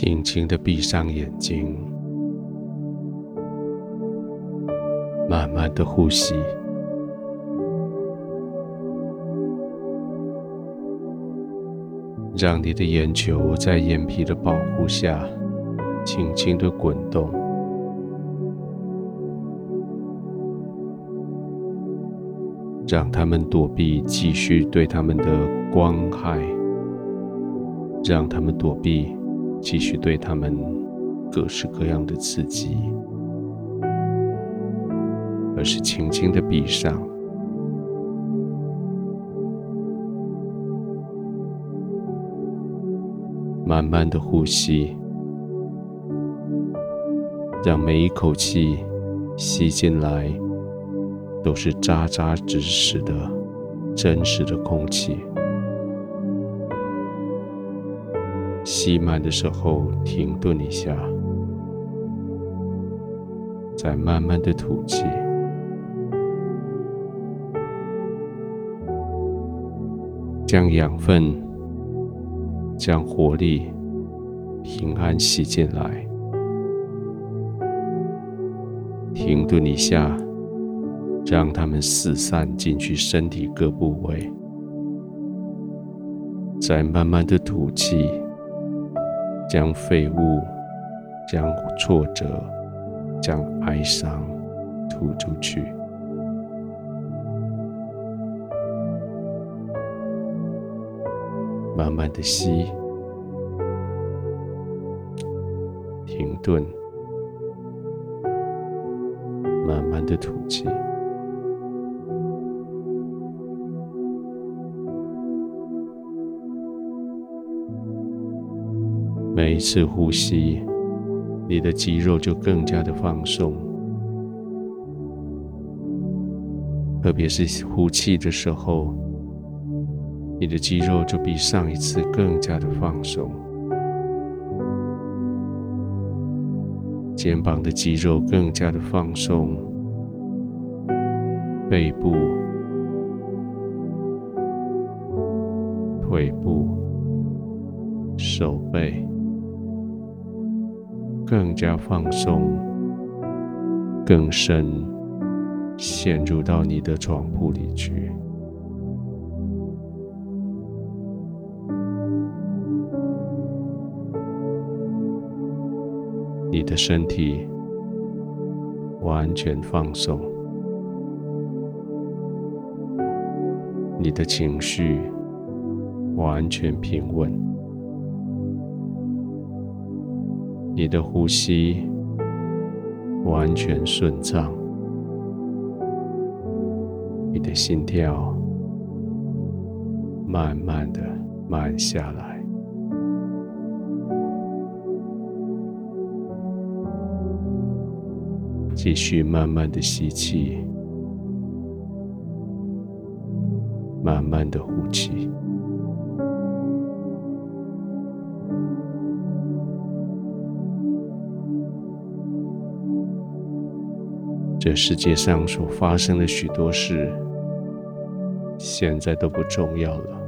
轻轻的闭上眼睛，慢慢的呼吸，让你的眼球在眼皮的保护下轻轻的滚动，让他们躲避继续对他们的光害，让他们躲避。继续对他们各式各样的刺激，而是轻轻的闭上，慢慢的呼吸，让每一口气吸进来都是扎扎实实的真实的空气。吸满的时候，停顿一下，再慢慢的吐气，将养分、将活力、平安吸进来，停顿一下，让它们四散进去身体各部位，再慢慢的吐气。将废物、将挫折、将哀伤吐出去，慢慢的吸，停顿，慢慢的吐气。一次呼吸，你的肌肉就更加的放松，特别是呼气的时候，你的肌肉就比上一次更加的放松，肩膀的肌肉更加的放松，背部、腿部、手背。更加放松，更深陷入到你的床铺里去。你的身体完全放松，你的情绪完全平稳。你的呼吸完全顺畅，你的心跳慢慢的慢下来，继续慢慢的吸气，慢慢的呼气。这世界上所发生的许多事，现在都不重要了。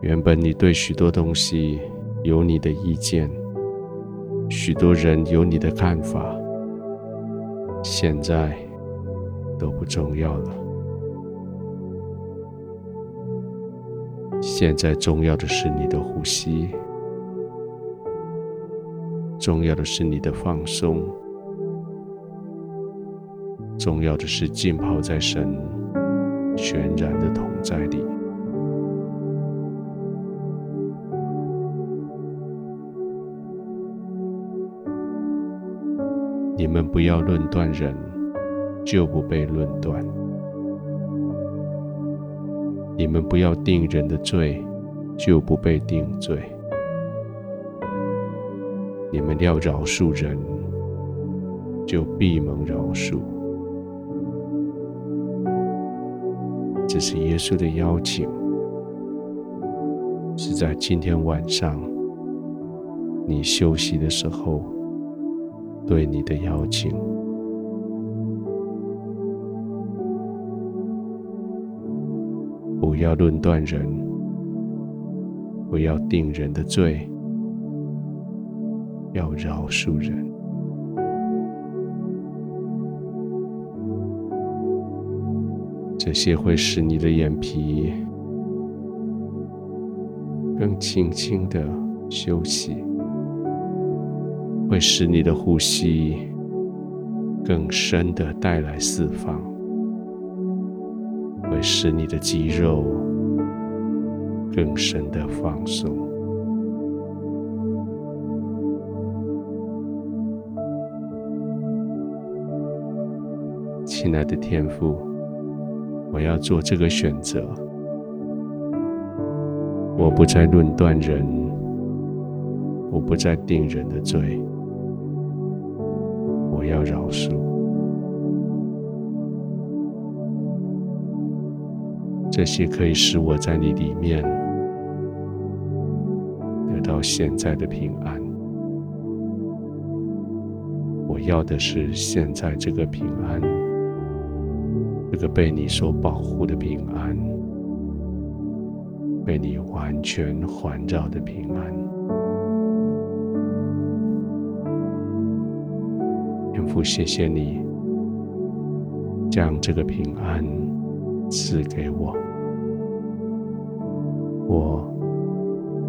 原本你对许多东西有你的意见，许多人有你的看法，现在都不重要了。现在重要的是你的呼吸。重要的是你的放松，重要的是浸泡在神全然的同在里。你们不要论断人，就不被论断；你们不要定人的罪，就不被定罪。你们要饶恕人，就必蒙饶恕。这是耶稣的邀请，是在今天晚上你休息的时候对你的邀请。不要论断人，不要定人的罪，要饶恕人。这些会使你的眼皮更轻轻的休息，会使你的呼吸更深的带来释放，会使你的肌肉更深的放松。亲爱的天父。我要做这个选择，我不再论断人，我不再定人的罪，我要饶恕。这些可以使我在你里面得到现在的平安。我要的是现在这个平安。这个被你所保护的平安，被你完全环绕的平安，天父，谢谢你将这个平安赐给我，我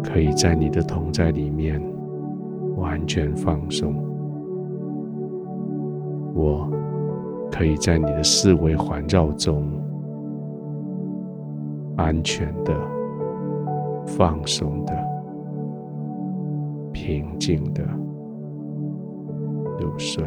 可以在你的同在里面完全放松，我。可以在你的四维环绕中，安全的、放松的、平静的入睡。